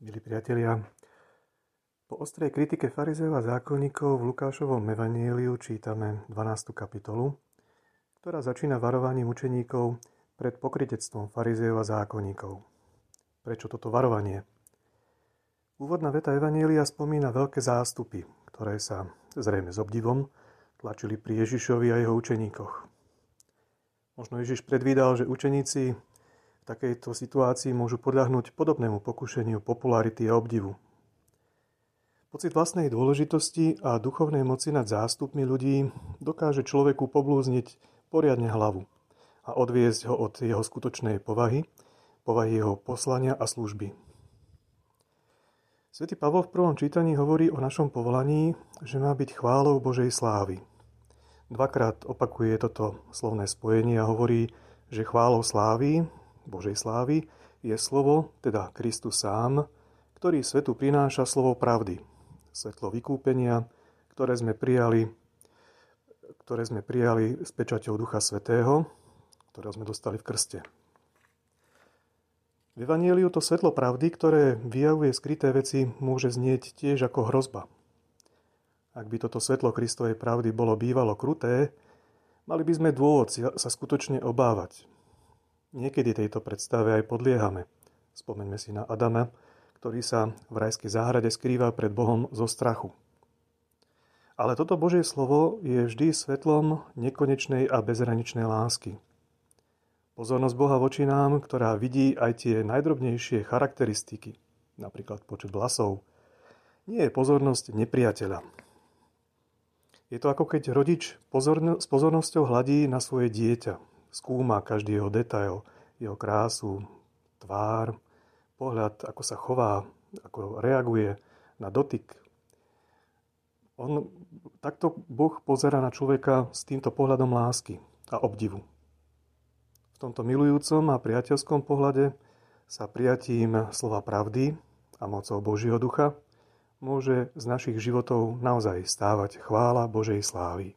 Milí priatelia, po ostrej kritike farizeov a zákonníkov v Lukášovom evaníliu čítame 12. kapitolu, ktorá začína varovaním učeníkov pred pokritectvom farizeov a zákonníkov. Prečo toto varovanie? Úvodná veta evanília spomína veľké zástupy, ktoré sa zrejme s obdivom tlačili pri Ježišovi a jeho učeníkoch. Možno Ježiš predvídal, že učeníci v takejto situácii môžu podľahnúť podobnému pokušeniu popularity a obdivu. Pocit vlastnej dôležitosti a duchovnej moci nad zástupmi ľudí dokáže človeku poblúzniť poriadne hlavu a odviesť ho od jeho skutočnej povahy, povahy jeho poslania a služby. Svetý Pavol v prvom čítaní hovorí o našom povolaní, že má byť chválou Božej slávy. Dvakrát opakuje toto slovné spojenie a hovorí, že chválou slávy Božej slávy je slovo, teda Kristus sám, ktorý svetu prináša slovo pravdy, svetlo vykúpenia, ktoré sme prijali, ktoré sme prijali s pečaťou Ducha Svetého, ktoré sme dostali v krste. V Evangeliu to svetlo pravdy, ktoré vyjavuje skryté veci, môže znieť tiež ako hrozba. Ak by toto svetlo Kristovej pravdy bolo bývalo kruté, mali by sme dôvod sa skutočne obávať, Niekedy tejto predstave aj podliehame. Spomeňme si na Adama, ktorý sa v rajskej záhrade skrýva pred Bohom zo strachu. Ale toto Božie slovo je vždy svetlom nekonečnej a bezhraničnej lásky. Pozornosť Boha voči nám, ktorá vidí aj tie najdrobnejšie charakteristiky, napríklad počet vlasov, nie je pozornosť nepriateľa. Je to ako keď rodič pozorno- s pozornosťou hladí na svoje dieťa, skúma každý jeho detail, jeho krásu, tvár, pohľad, ako sa chová, ako reaguje na dotyk. On, takto Boh pozera na človeka s týmto pohľadom lásky a obdivu. V tomto milujúcom a priateľskom pohľade sa prijatím slova pravdy a mocou Božieho ducha môže z našich životov naozaj stávať chvála Božej slávy.